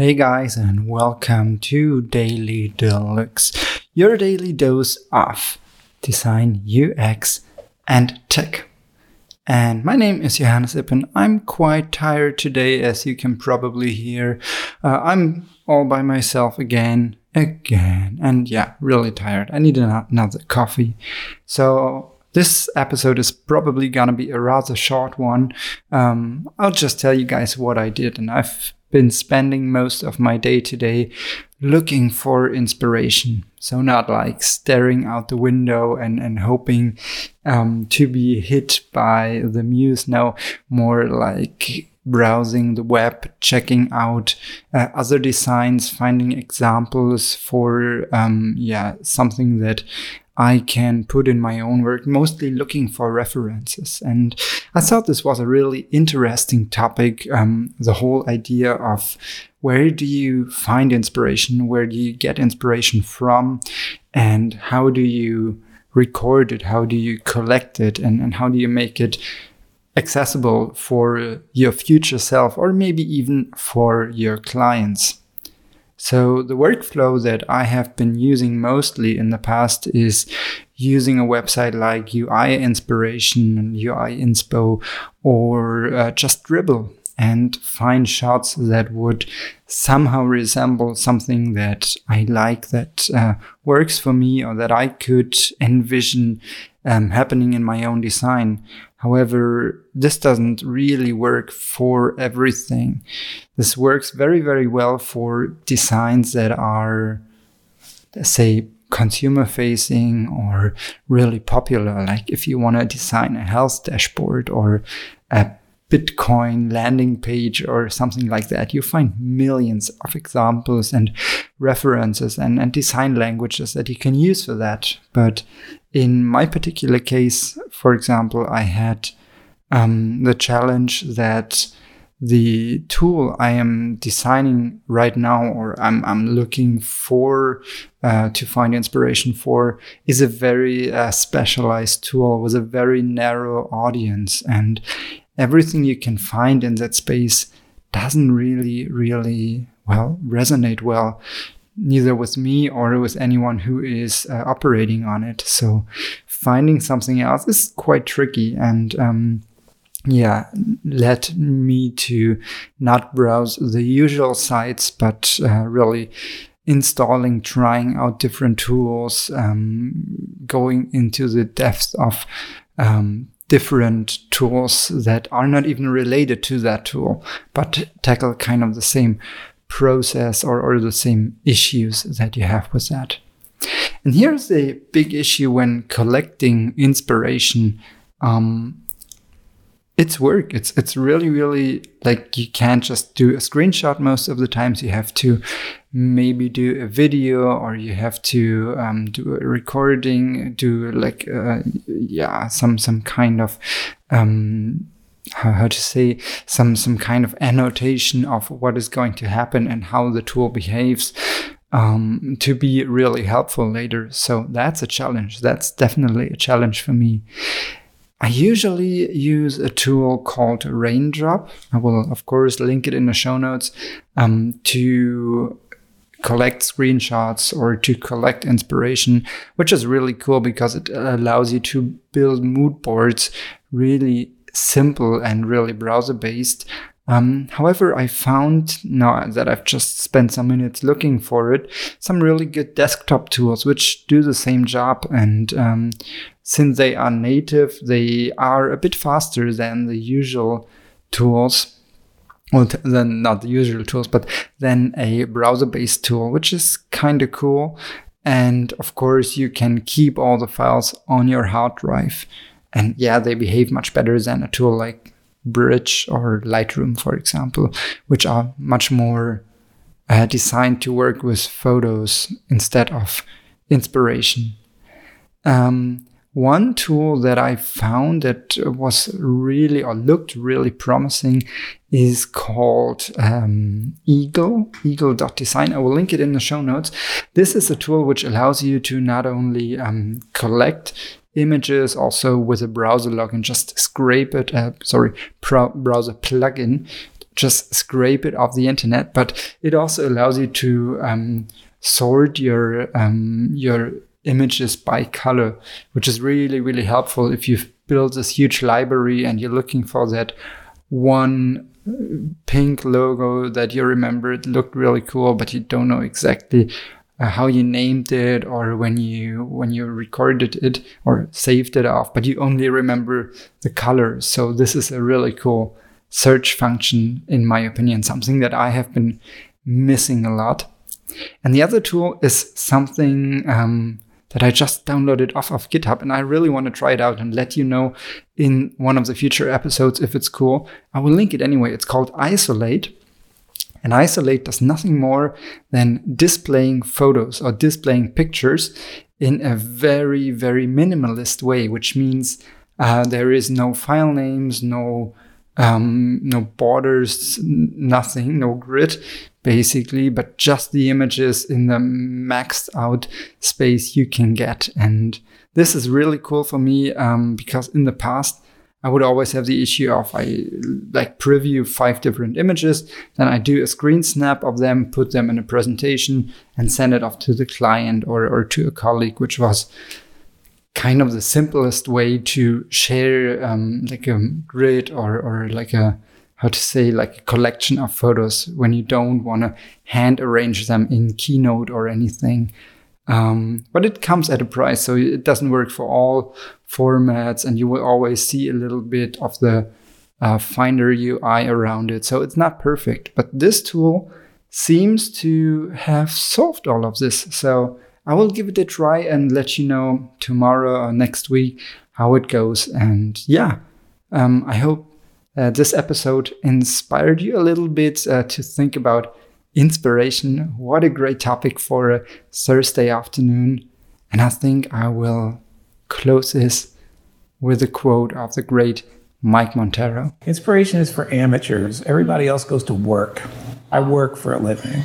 Hey guys, and welcome to Daily Deluxe, your daily dose of design, UX, and tech. And my name is Johannes Ippen. I'm quite tired today, as you can probably hear. Uh, I'm all by myself again, again, and yeah, really tired. I need another coffee. So this episode is probably gonna be a rather short one. Um, I'll just tell you guys what I did, and I've been spending most of my day today looking for inspiration. So not like staring out the window and, and hoping um, to be hit by the muse. No, more like browsing the web, checking out uh, other designs, finding examples for um, yeah something that I can put in my own work, mostly looking for references. And I thought this was a really interesting topic. Um, the whole idea of where do you find inspiration? Where do you get inspiration from? And how do you record it? How do you collect it? And, and how do you make it accessible for your future self or maybe even for your clients? So the workflow that I have been using mostly in the past is using a website like UI Inspiration, UI Inspo, or uh, just Dribbble and find shots that would somehow resemble something that I like that uh, works for me or that I could envision um, happening in my own design. However, this doesn't really work for everything. This works very, very well for designs that are, say, consumer facing or really popular. Like if you want to design a health dashboard or a Bitcoin landing page or something like that, you find millions of examples and references and, and design languages that you can use for that. But in my particular case, for example, I had um, the challenge that the tool I am designing right now, or I'm, I'm looking for uh, to find inspiration for, is a very uh, specialized tool with a very narrow audience. And everything you can find in that space doesn't really, really, well, resonate well neither with me or with anyone who is uh, operating on it. So finding something else is quite tricky and um, yeah, led me to not browse the usual sites, but uh, really installing, trying out different tools, um, going into the depths of um, different tools that are not even related to that tool, but tackle kind of the same process or, or the same issues that you have with that. And here's the big issue when collecting inspiration. Um, it's work. It's it's really really like you can't just do a screenshot most of the times. You have to maybe do a video or you have to um, do a recording, do like uh, yeah some some kind of um, how, to say some some kind of annotation of what is going to happen and how the tool behaves um, to be really helpful later. So that's a challenge. That's definitely a challenge for me. I usually use a tool called Raindrop. I will, of course, link it in the show notes um, to collect screenshots or to collect inspiration, which is really cool because it allows you to build mood boards really simple and really browser based. Um, however, I found now that I've just spent some minutes looking for it, some really good desktop tools which do the same job. And um, since they are native, they are a bit faster than the usual tools. Well, then not the usual tools, but then a browser based tool, which is kind of cool. And of course, you can keep all the files on your hard drive. And yeah, they behave much better than a tool like Bridge or Lightroom, for example, which are much more uh, designed to work with photos instead of inspiration. Um, one tool that I found that was really or looked really promising is called um, Eagle, eagle.design. I will link it in the show notes. This is a tool which allows you to not only um, collect images also with a browser login, just scrape it, uh, sorry, browser plugin just scrape it off the internet, but it also allows you to um, sort your um, your images by color, which is really really helpful if you've built this huge library and you're looking for that one pink logo that you remember it looked really cool, but you don't know exactly uh, how you named it or when you when you recorded it or saved it off, but you only remember the color So this is a really cool search function, in my opinion, something that I have been missing a lot. And the other tool is something um, that I just downloaded off of GitHub and I really want to try it out and let you know in one of the future episodes if it's cool. I will link it anyway. It's called Isolate. And Isolate does nothing more than displaying photos or displaying pictures in a very, very minimalist way, which means uh, there is no file names, no um, no borders, nothing, no grid, basically, but just the images in the maxed out space you can get. And this is really cool for me um, because in the past, I would always have the issue of I like preview five different images, then I do a screen snap of them, put them in a presentation, and send it off to the client or, or to a colleague, which was kind of the simplest way to share um, like a grid or, or like a how to say like a collection of photos when you don't want to hand arrange them in keynote or anything. Um, but it comes at a price so it doesn't work for all formats and you will always see a little bit of the uh, finder ui around it. So it's not perfect but this tool seems to have solved all of this. So I will give it a try and let you know tomorrow or next week how it goes. And yeah, um, I hope uh, this episode inspired you a little bit uh, to think about inspiration. What a great topic for a Thursday afternoon. And I think I will close this with a quote of the great Mike Monteiro. Inspiration is for amateurs. Everybody else goes to work. I work for a living.